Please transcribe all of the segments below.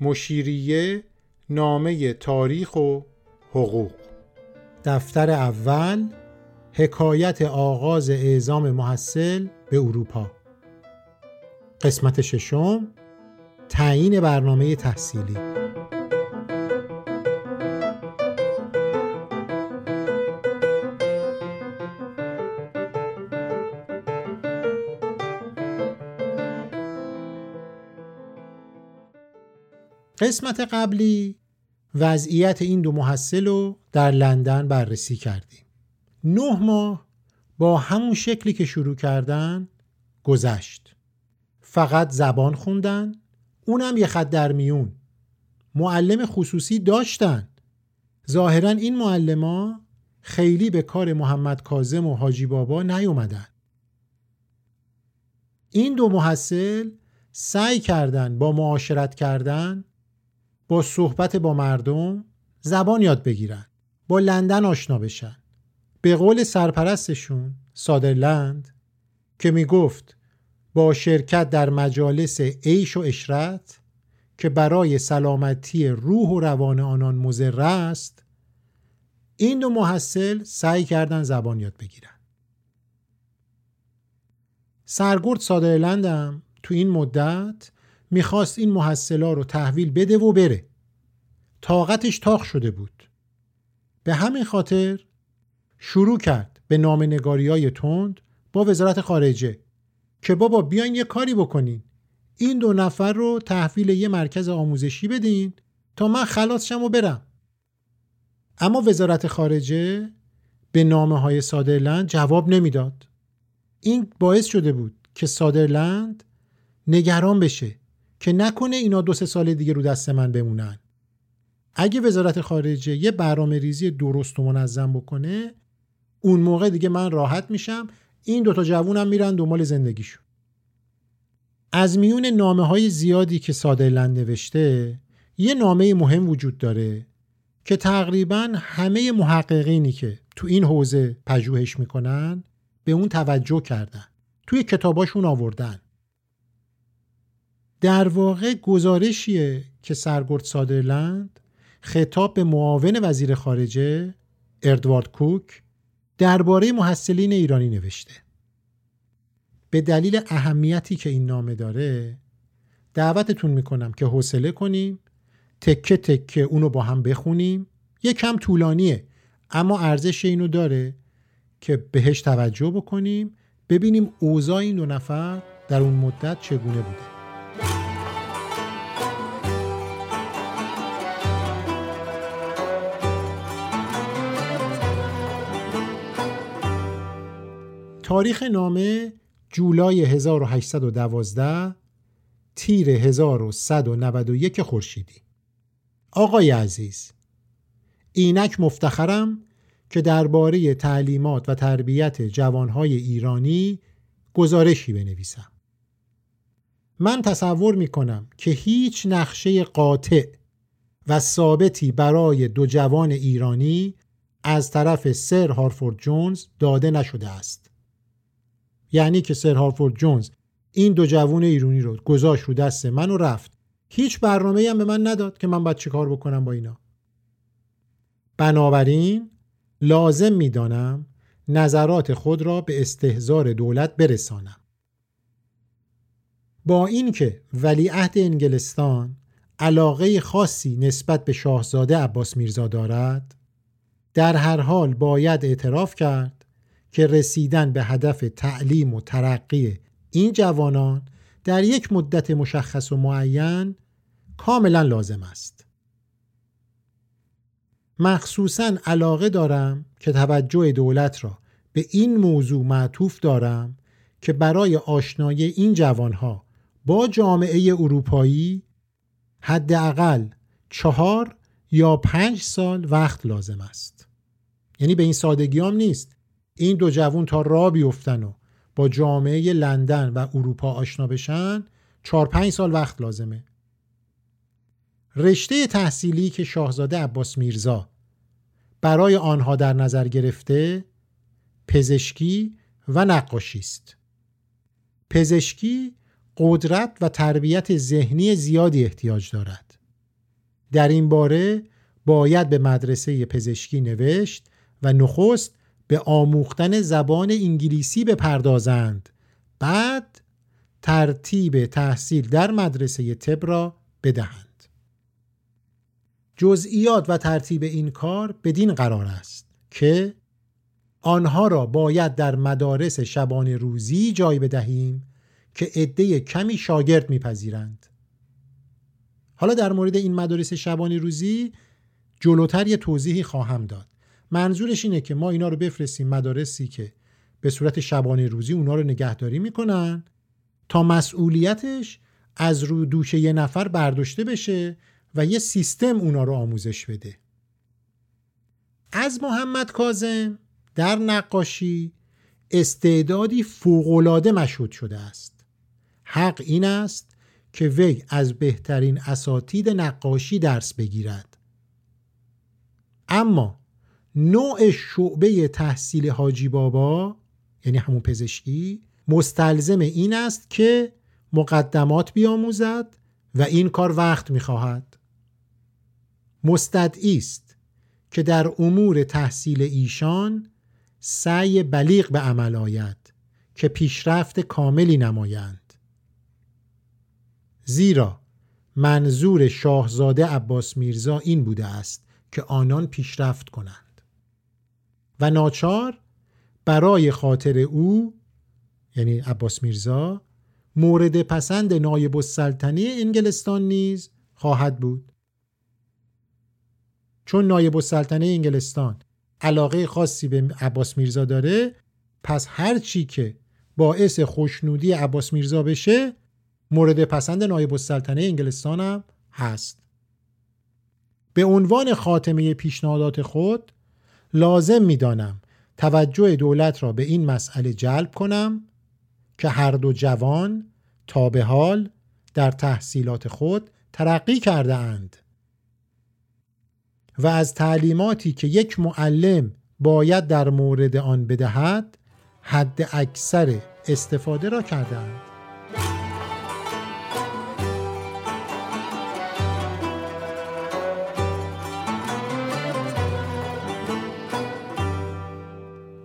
مشیریه نامه تاریخ و حقوق. دفتر اول حکایت آغاز اعزام محصل به اروپا. قسمت ششم تعیین برنامه تحصیلی. قسمت قبلی وضعیت این دو محصل رو در لندن بررسی کردیم. نه ماه با همون شکلی که شروع کردن گذشت. فقط زبان خوندن اونم یه خط در میون. معلم خصوصی داشتن. ظاهرا این معلما خیلی به کار محمد کازم و حاجی بابا نیومدن. این دو محصل سعی کردن با معاشرت کردن با صحبت با مردم زبان یاد بگیرن با لندن آشنا بشن. به قول سرپرستشون سادرلند که می گفت با شرکت در مجالس عیش و اشرت که برای سلامتی روح و روان آنان مضر است این دو محصل سعی کردن زبان یاد بگیرن. سرگرد سادرلندم تو این مدت می‌خواست این محصلا رو تحویل بده و بره. طاقتش تاق شده بود. به همین خاطر شروع کرد به نام نگاری های تند با وزارت خارجه که بابا بیاین یه کاری بکنین. این دو نفر رو تحویل یه مرکز آموزشی بدین تا من خلاص شم و برم. اما وزارت خارجه به نامه های سادرلند جواب نمی‌داد. این باعث شده بود که سادرلند نگران بشه. که نکنه اینا دو سه سال دیگه رو دست من بمونن. اگه وزارت خارجه یه برنامه ریزی درست و منظم بکنه اون موقع دیگه من راحت میشم. این دوتا جوونم میرن دنبال زندگیشون. از میون نامه های زیادی که سادرلند نوشته یه نامه مهم وجود داره که تقریبا همه محققینی که تو این حوزه پژوهش می‌کنن به اون توجه کردن. توی کتاباشون آوردن. در واقع گزارشیه که سرگرد سادرلند خطاب به معاون وزیر خارجه اردوارد کوک درباره محصلین ایرانی نوشته. به دلیل اهمیتی که این نامه داره دعوتتون می‌کنم که حوصله کنیم تکه تکه اونو با هم بخونیم. یه کم طولانیه اما ارزش اینو داره که بهش توجه بکنیم ببینیم اوضاع این دو نفر در اون مدت چگونه بوده. تاریخ نامه جولای 1812 تیر 1191 خورشیدی. آقای عزیز اینک مفتخرم که درباره تعلیمات و تربیت جوانهای ایرانی گزارشی بنویسم. من تصور می کنم که هیچ نقشه قاطع و ثابتی برای دو جوان ایرانی از طرف سر هارفورد جونز داده نشده است. یعنی که سر هارفورد جونز این دو جوون ایرانی رو گذاشت رو دست من و رفت. هیچ برنامه هم به من نداد که من باید چه کار بکنم با اینا. بنابراین لازم می‌دانم نظرات خود را به استهزار دولت برسانم. با اینکه ولیعهد انگلستان علاقه خاصی نسبت به شاهزاده عباس میرزا دارد در هر حال باید اعتراف کرد که رسیدن به هدف تعلیم و ترقی این جوانان در یک مدت مشخص و معین کاملا لازم است. مخصوصا علاقه دارم که توجه دولت را به این موضوع معطوف دارم که برای آشنایی این جوانها با جامعه اروپایی حداقل چهار یا پنج سال وقت لازم است. یعنی به این سادگی هم نیست این دو جوون تا را بیفتن و با جامعه لندن و اروپا آشنا بشن چهار پنج سال وقت لازمه. رشته تحصیلی که شاهزاده عباس میرزا برای آنها در نظر گرفته پزشکی و نقاشی است. پزشکی قدرت و تربیت ذهنی زیادی احتیاج دارد. در این باره باید به مدرسه پزشکی نوشت و نخست به آموختن زبان انگلیسی بپردازند. بعد ترتیب تحصیل در مدرسه طب را بدهند. جزئیات و ترتیب این کار بدین قرار است که آنها را باید در مدارس شبانه روزی جای بدهیم که عده کمی شاگرد میپذیرند. حالا در مورد این مدارس شبانه روزی جلوتر یه توضیحی خواهم داد. منظورش اینه که ما اینا رو بفرستیم مدارسی که به صورت شبانه روزی اونا رو نگهداری می‌کنن تا مسئولیتش از رو دوشه یه نفر برداشته بشه و یه سیستم اونا رو آموزش بده. از محمد کازم در نقاشی استعدادی فوقالعاده مشهود شده است. حق این است که وی از بهترین اساتید نقاشی درس بگیرد. اما نوع شعبه تحصیل حاجی بابا یعنی همون پزشکی مستلزم این است که مقدمات بیاموزد و این کار وقت می‌خواهد. مستدعی است که در امور تحصیل ایشان سعی بلیغ به عمل آید که پیشرفت کاملی نمایند. زیرا منظور شاهزاده عباس میرزا این بوده است که آنان پیشرفت کنند. و ناچار برای خاطر او یعنی عباس میرزا مورد پسند نایب السلطنه انگلستان نیز خواهد بود. چون نایب السلطنه انگلستان علاقه خاصی به عباس میرزا داره پس هر چی که باعث خوشنودی عباس میرزا بشه مورد پسند نایب السلطنه انگلستان هم هست. به عنوان خاتمه پیشنهادات خود لازم می‌دانم توجه دولت را به این مسئله جلب کنم که هر دو جوان تا به حال در تحصیلات خود ترقی کرده اند و از تعلیماتی که یک معلم باید در مورد آن بدهد حد اکثر استفاده را کرده اند.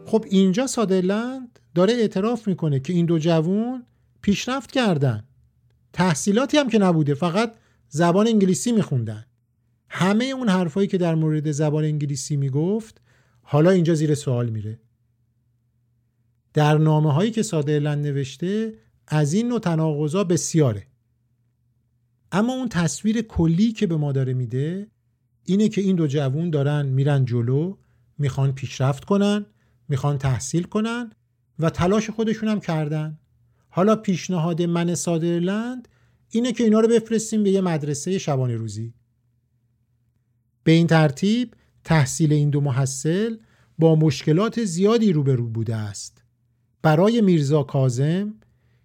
خب اینجا سادرلند داره اعتراف می‌کنه که این دو جوون پیشرفت کردن. تحصیلاتی هم که نبوده فقط زبان انگلیسی میخوندن. همه اون حرفایی که در مورد زبان انگلیسی می‌گفت حالا اینجا زیر سوال میره. در نامه هایی که سادرلند نوشته از این نوع تناقضا بسیاره. اما اون تصویر کلی که به ما داره میده اینه که این دو جوون دارن میرن جلو می‌خوان پیشرفت کنن می‌خوان تحصیل کنن و تلاش خودشون هم کردن. حالا پیشنهاد من سادرلند اینه که اینا رو بفرستیم به یه مدرسه شبانه روزی. به این ترتیب تحصیل این دو محصل با مشکلات زیادی روبرو بوده است. برای میرزا کازم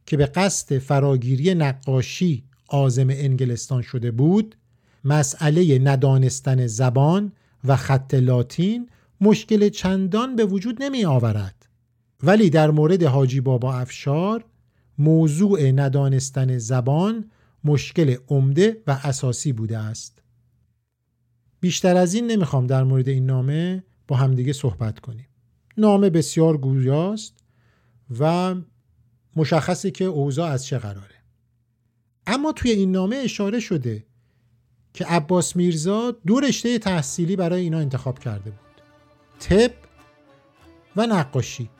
که به قصد فراگیری نقاشی آزم انگلستان شده بود مسئله ندانستن زبان و خط لاتین مشکل چندان به وجود نمی آورد. ولی در مورد حاجی بابا افشار موضوع ندانستن زبان مشکل عمده و اساسی بوده است. بیشتر از این نمی‌خوام در مورد این نامه با همدیگه صحبت کنیم. نامه بسیار گویاست و مشخصه که اوضاع از چه قراره. اما توی این نامه اشاره شده که عباس میرزا دو رشته تحصیلی برای اینا انتخاب کرده بود. تب و نقاشی.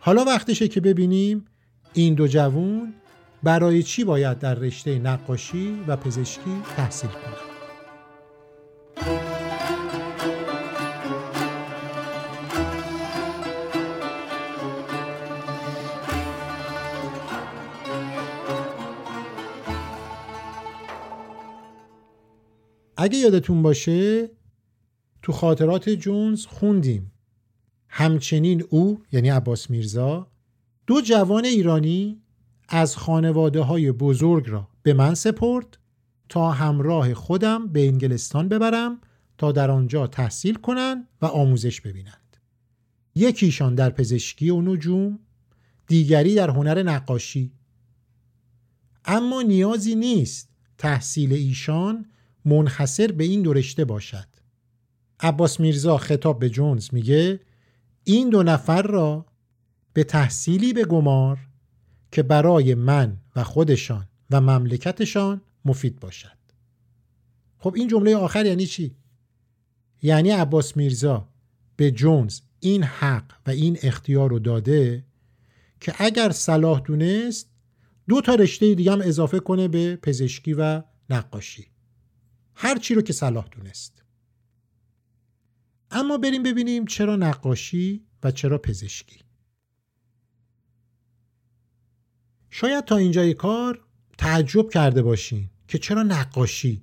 حالا وقتشه که ببینیم این دو جوون برای چی باید در رشته نقاشی و پزشکی تحصیل کنند. اگه یادتون باشه تو خاطرات جونز خوندیم. همچنین او یعنی عباس میرزا دو جوان ایرانی از خانواده های بزرگ را به من سپرد تا همراه خودم به انگلستان ببرم تا در آنجا تحصیل کنند و آموزش ببینند. یکیشان در پزشکی و نجوم دیگری در هنر نقاشی. اما نیازی نیست تحصیل ایشان منحصر به این دو رشته باشد. عباس میرزا خطاب به جونز میگه این دو نفر را به تحصیلی به گمار که برای من و خودشان و مملکتشان مفید باشد. خب این جمله آخر یعنی چی؟ یعنی عباس میرزا به جونز این حق و این اختیار رو داده که اگر صلاح دونست دو تا رشته دیگه هم اضافه کنه به پزشکی و نقاشی. هر چی رو که صلاح دونست. اما بریم ببینیم چرا نقاشی و چرا پزشکی. شاید تا اینجای کار تعجب کرده باشین که چرا نقاشی.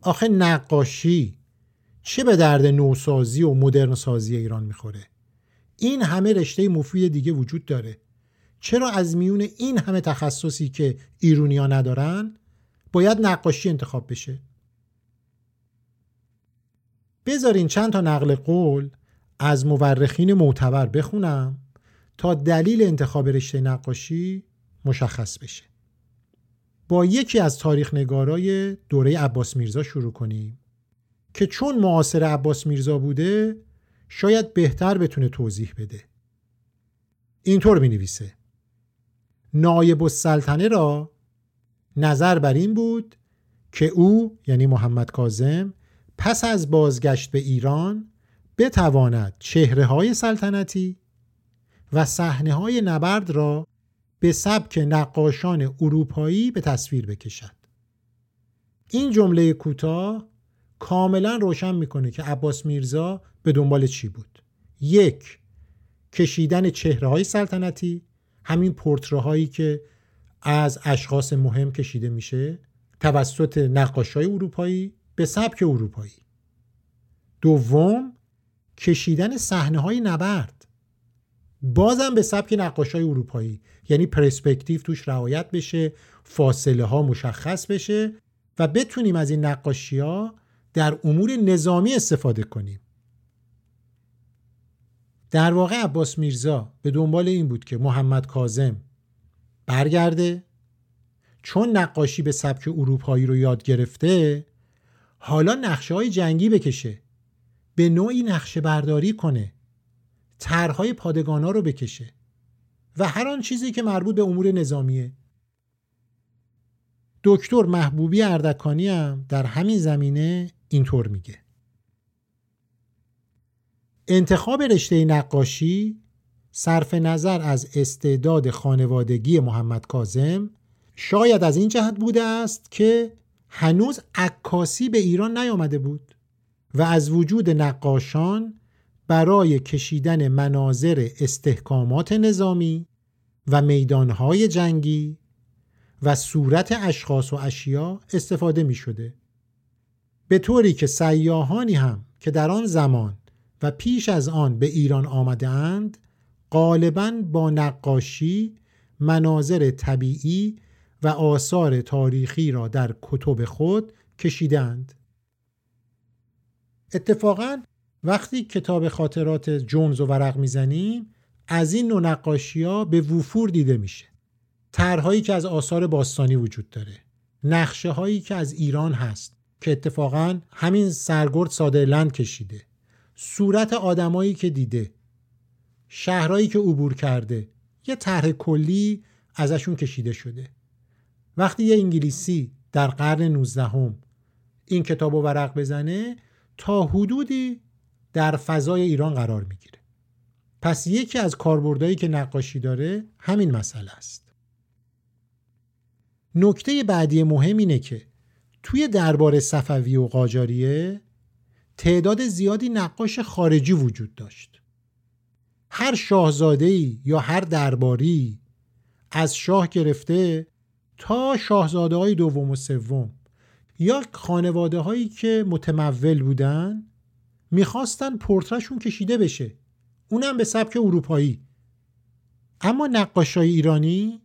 آخه نقاشی چه به درد نوسازی و مدرن سازی ایران می‌خوره؟ این همه رشته مفید دیگه وجود داره. چرا از میون این همه تخصصی که ایرونیا ندارن باید نقاشی انتخاب بشه؟ بذارین چند تا نقل قول از مورخین معتبر بخونم تا دلیل انتخاب رشته نقاشی مشخص بشه. با یکی از تاریخ نگارای دوره عباس میرزا شروع کنیم که چون معاصر عباس میرزا بوده شاید بهتر بتونه توضیح بده. اینطور می نویسه نایب السلطنه را نظر بر این بود که او یعنی محمد کازم پس از بازگشت به ایران بتواند چهره های سلطنتی و صحنه های نبرد را به سبک نقاشان اروپایی به تصویر بکشد. این جمله کوتاه کاملا روشن می‌کنه که عباس میرزا به دنبال چی بود. یک کشیدن چهره های سلطنتی همین پورترهایی که از اشخاص مهم کشیده میشه توسط نقاش های اروپایی به سبک اروپایی. دوم کشیدن صحنه های نبرد. بازم به سبک نقاش های اروپایی. یعنی پرسپکتیو توش رعایت بشه فاصله ها مشخص بشه و بتونیم از این نقاشی ها در امور نظامی استفاده کنیم. در واقع عباس میرزا به دنبال این بود که محمد کازم برگرده. چون نقاشی به سبک اروپایی رو یاد گرفته حالا نقشه های جنگی بکشه. به نوعی نقشه برداری کنه. طرحهای پادگانا رو بکشه. و هر آن چیزی که مربوط به امور نظامیه. دکتر محبوبی اردکانی هم در همین زمینه اینطور میگه. انتخاب رشته نقاشی صرف نظر از استعداد خانوادگی محمد کازم شاید از این جهت بوده است که هنوز عکاسی به ایران نیامده بود و از وجود نقاشان برای کشیدن مناظر استحکامات نظامی و میدانهای جنگی و صورت اشخاص و اشیا استفاده می شده. به طوری که سیاهانی هم که در آن زمان و پیش از آن به ایران آمده اند غالبا با نقاشی مناظر طبیعی و آثار تاریخی را در کتب خود کشیدند. اتفاقا وقتی کتاب خاطرات جونز و ورق می‌زنیم از این نوع نقاشی ها به وفور دیده میشه. طرحهایی که از آثار باستانی وجود داره. نقشه هایی که از ایران هست که اتفاقا همین سرگرد سادرلند کشیده. صورت آدمایی که دیده. شهرهایی که عبور کرده. یه طرح کلی ازشون کشیده شده. وقتی یه انگلیسی در قرن 19 این کتاب و ورق بزنه تا حدودی در فضای ایران قرار می‌گیره. پس یکی از کاربردهایی که نقاشی داره همین مسئله است. نکته بعدی مهم اینه که توی دربار صفوی و قاجاریه تعداد زیادی نقاش خارجی وجود داشت. هر شاهزاده یا هر درباری از شاه گرفته تا شاهزاده های دوم و سوم. یا خانواده هایی که متمول بودن می‌خواستن پورترشون کشیده بشه. اونم به سبک اروپایی. اما نقاشای ایرانی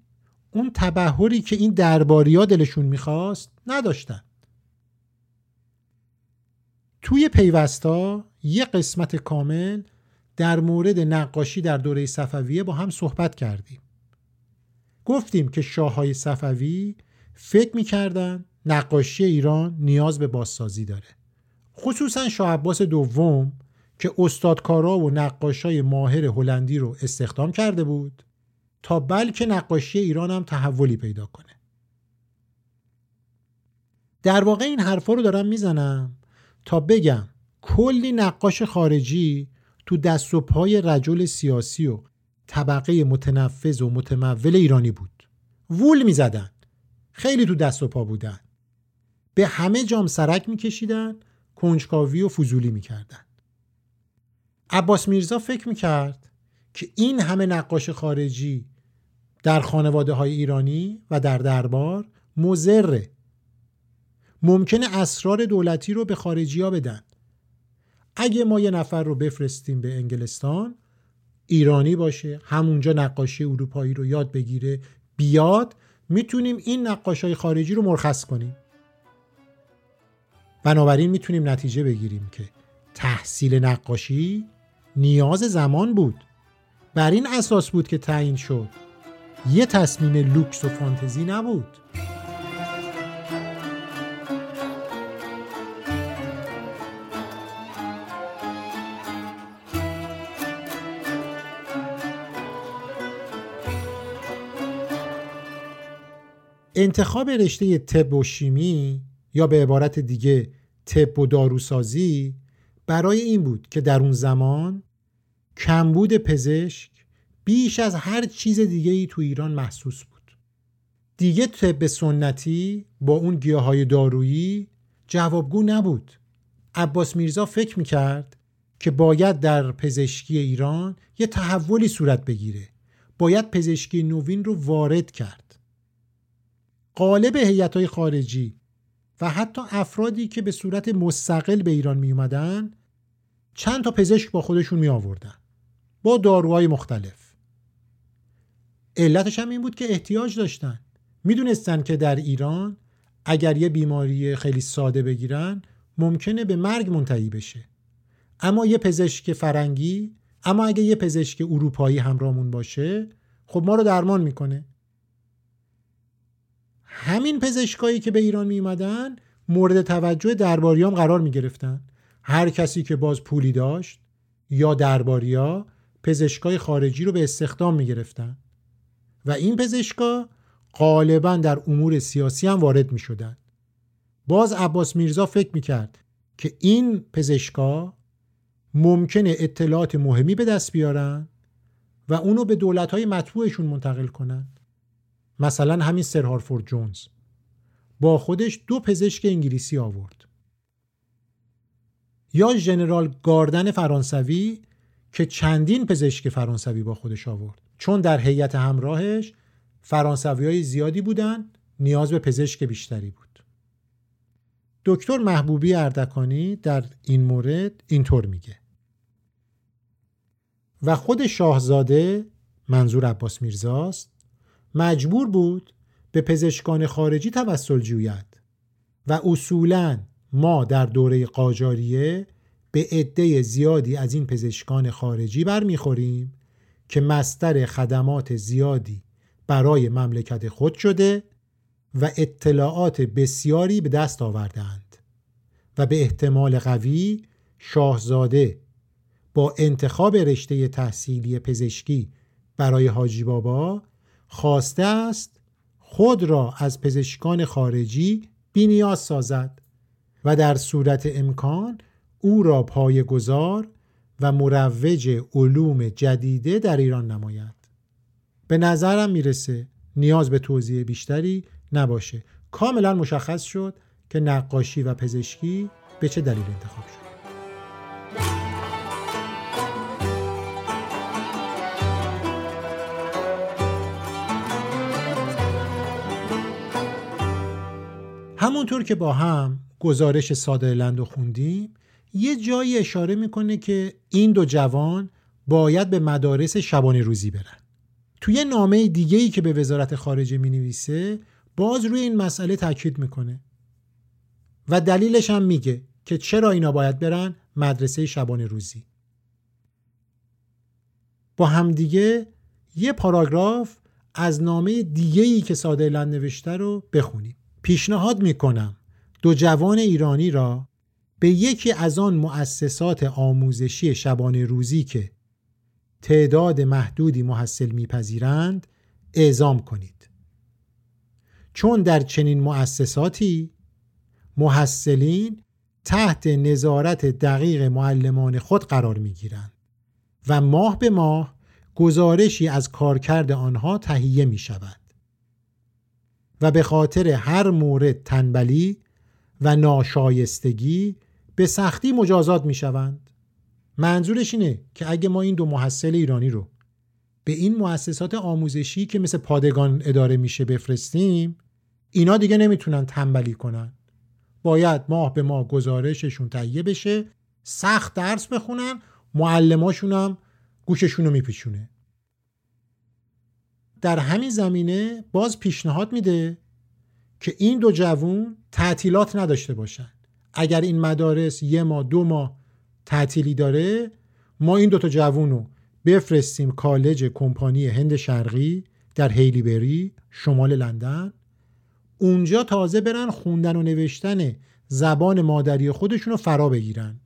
اون تبهری که این درباریا دلشون می‌خواست نداشتن. توی پیوستا یه قسمت کامل در مورد نقاشی در دوره صفویه با هم صحبت کردیم. گفتیم که شاه های صفوی فکر می‌کردن نقاشی ایران نیاز به بازسازی داره. خصوصا شاه عباس دوم که استادکارا و نقاشای ماهر هلندی رو استخدام کرده بود تا بلکه نقاشی ایران هم تحولی پیدا کنه. در واقع این حرفا رو دارم می‌زنم تا بگم کلی نقاش خارجی تو دست و پای رجل سیاسی و طبقه متنفذ و متمول ایرانی بود. وول می‌زدن. خیلی تو دست و پا بودن. به همه جام سرک میکشیدن کنجکاوی و فضولی می‌کردن. عباس میرزا فکر می‌کرد که این همه نقاش خارجی در خانواده های ایرانی و در دربار مزره ممکنه اسرار دولتی رو به خارجی ها بدن. اگه ما یه نفر رو بفرستیم به انگلستان ایرانی باشه همونجا نقاشی اروپایی رو یاد بگیره بیاد می‌تونیم این نقاش های خارجی رو مرخص کنیم. بنابراین می‌تونیم نتیجه بگیریم که تحصیل نقاشی نیاز زمان بود. بر این اساس بود که تعیین شد. یه تصمیم لوکس و فانتزی نبود. انتخاب رشته طب و شیمی یا به عبارت دیگه طب و داروسازی برای این بود که در اون زمان کمبود پزشک بیش از هر چیز دیگه ای تو ایران محسوس بود. دیگه طب سنتی با اون گیاهای دارویی جوابگو نبود. عباس میرزا فکر می‌کرد که باید در پزشکی ایران یه تحولی صورت بگیره. باید پزشکی نوین رو وارد کرد. قالب هیئت‌های خارجی و حتی افرادی که به صورت مستقل به ایران می اومدن چند تا پزشک با خودشون می آوردن با داروهای مختلف. علتش هم این بود که احتیاج داشتن. می‌دونستن که در ایران اگر یه بیماری خیلی ساده بگیرن ممکنه به مرگ منتهی بشه. اما یه پزشک فرنگی اما اگه یه پزشک اروپایی همراهمون باشه خب ما رو درمان می‌کنه. همین پزشکایی که به ایران می اومدن مورد توجه درباریام قرار می گرفتن هر کسی که باز پولی داشت یا درباریا پزشکای خارجی رو به استخدام می گرفتن و این پزشکا غالبا در امور سیاسی هم وارد می شدن. باز عباس میرزا فکر می کرد که این پزشکا ممکنه اطلاعات مهمی به دست بیارن و اونو به دولتهای مطبوعشون منتقل کنن. مثلا همین سر هارفورد جونز. با خودش دو پزشک انگلیسی آورد. یا ژنرال گاردن فرانسوی که چندین پزشک فرانسوی با خودش آورد. چون در هیئت همراهش فرانسوی های زیادی بودن نیاز به پزشک بیشتری بود. دکتر محبوبی اردکانی در این مورد اینطور میگه. و خود شاهزاده منظور عباس میرزاست مجبور بود به پزشکان خارجی توسل جوید و اصولا ما در دوره قاجاریه به عده زیادی از این پزشکان خارجی برمیخوریم که مستر خدمات زیادی برای مملکت خود شده و اطلاعات بسیاری به دست آوردند و به احتمال قوی شاهزاده با انتخاب رشته تحصیلی پزشکی برای حاجی بابا خواسته است خود را از پزشکان خارجی بینیاز سازد و در صورت امکان او را پایگذار و مروج علوم جدیده در ایران نماید. به نظرم می‌رسه نیاز به توضیح بیشتری نباشه. کاملا مشخص شد که نقاشی و پزشکی به چه دلیل انتخاب شد. همونطور که با هم گزارش سادرلند رو خوندیم یه جایی اشاره می‌کنه که این دو جوان باید به مدارس شبانه روزی برن. توی نامه دیگه ای که به وزارت خارجه می نویسه باز روی این مسئله تاکید می‌کنه. و دلیلش هم میگه که چرا اینا باید برن مدرسه شبانه روزی. با همدیگه یه پاراگراف از نامه دیگه ای که سادرلند نوشته رو بخونیم. پیشنهاد می‌کنم دو جوان ایرانی را به یکی از آن مؤسسات آموزشی شبانه روزی که تعداد محدودی محصل میپذیرند اعزام کنید. چون در چنین مؤسساتی محصلین تحت نظارت دقیق معلمان خود قرار می‌گیرند و ماه به ماه گزارشی از کارکرد آنها تهیه می شود و به خاطر هر مورد تنبلی و ناشایستگی به سختی مجازات می شوند منظورش اینه که اگه ما این دو محصل ایرانی رو به این مؤسسات آموزشی که مثل پادگان اداره میشه بفرستیم اینا دیگه نمی‌تونن تنبلی کنن. باید ماه به ماه گزارششون تهیه بشه سخت درس بخونن معلماشون هم گوششون رو میپیچونه. در همین زمینه باز پیشنهاد میده که این دو جوون تعطیلات نداشته باشن. اگر این مدارس یه ماه دو ماه تعطیلی داره ما این دوتا جوون رو بفرستیم کالج کمپانی هند شرقی در هیلیبری شمال لندن. اونجا تازه برن خوندن و نوشتن زبان مادری خودشون رو فرا بگیرن.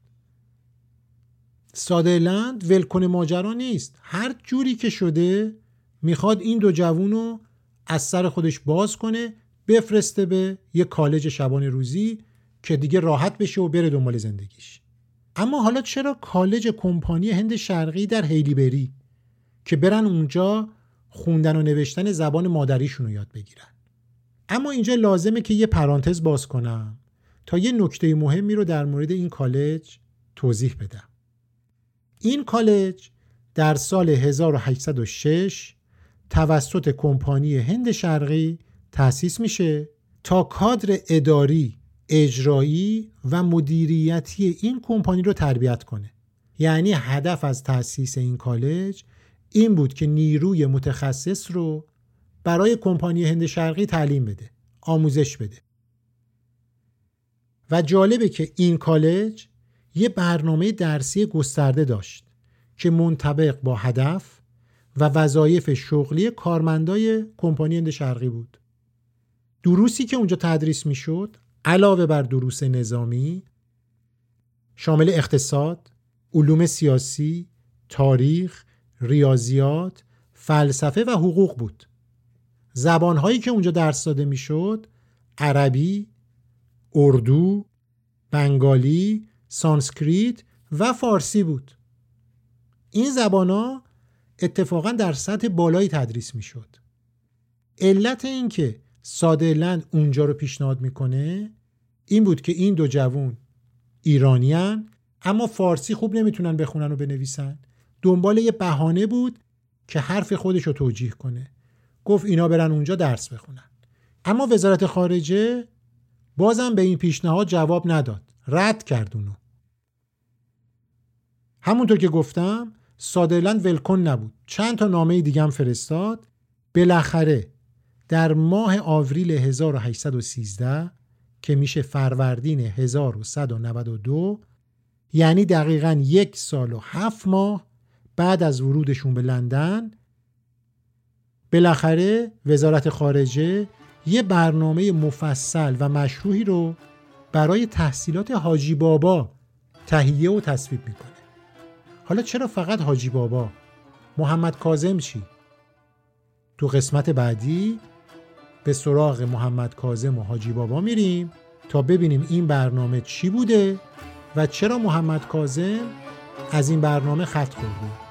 سادرلند ولکن ماجرا نیست. هر جوری که شده می‌خواد این دو جوون رو از سر خودش باز کنه بفرسته به یه کالج شبانه روزی که دیگه راحت بشه و بره دنبال زندگیش. اما حالا چرا کالج کمپانی هند شرقی در هیلیبری که برن اونجا خوندن و نوشتن زبان مادریشون رو یاد بگیرن؟ اما اینجا لازمه که یه پرانتز باز کنم تا یه نکته مهمی رو در مورد این کالج توضیح بدم. این کالج در سال 1806 توسط کمپانی هند شرقی تأسیس میشه تا کادر اداری اجرایی و مدیریتی این کمپانی رو تربیت کنه. یعنی هدف از تأسیس این کالج این بود که نیروی متخصص رو برای کمپانی هند شرقی تعلیم بده آموزش بده. و جالبه که این کالج یه برنامه درسی گسترده داشت که منطبق با هدف و وظایف شغلی کارمندای کمپانی هند شرقی بود دروسی که اونجا تدریس می‌شد علاوه بر دروس نظامی شامل اقتصاد، علوم سیاسی، تاریخ، ریاضیات، فلسفه و حقوق بود. زبانهایی که اونجا درس داده می‌شد عربی، اردو، بنگالی، سانسکریت و فارسی بود. این زبان اتفاقا در سطح بالایی تدریس می‌شد. علت اینکه سادرلند اونجا رو پیشنهاد می‌کنه این بود که این دو جوون ایرانیان اما فارسی خوب نمی‌تونن بخونن و بنویسن. دنبال یه بهانه بود که حرف خودش رو توجیه کنه. گفت اینا برن اونجا درس بخونن. اما وزارت خارجه بازم به این پیشنهاد جواب نداد. رد کرد اونو. همونطور که گفتم سادرلند ولکن نبود. چند تا نامه دیگه هم فرستاد. بالاخره در ماه آوریل 1813 که میشه فروردین 1192 یعنی دقیقا یک سال و هفت ماه بعد از ورودشون به لندن بالاخره وزارت خارجه یه برنامه مفصل و مشروعی رو برای تحصیلات حاجی بابا تهیه و تصویب می‌کنه. حالا چرا فقط حاجی بابا؟ محمد کازم چی؟ تو قسمت بعدی به سراغ محمد کازم و حاجی بابا میریم تا ببینیم این برنامه چی بوده و چرا محمد کازم از این برنامه خط خورده.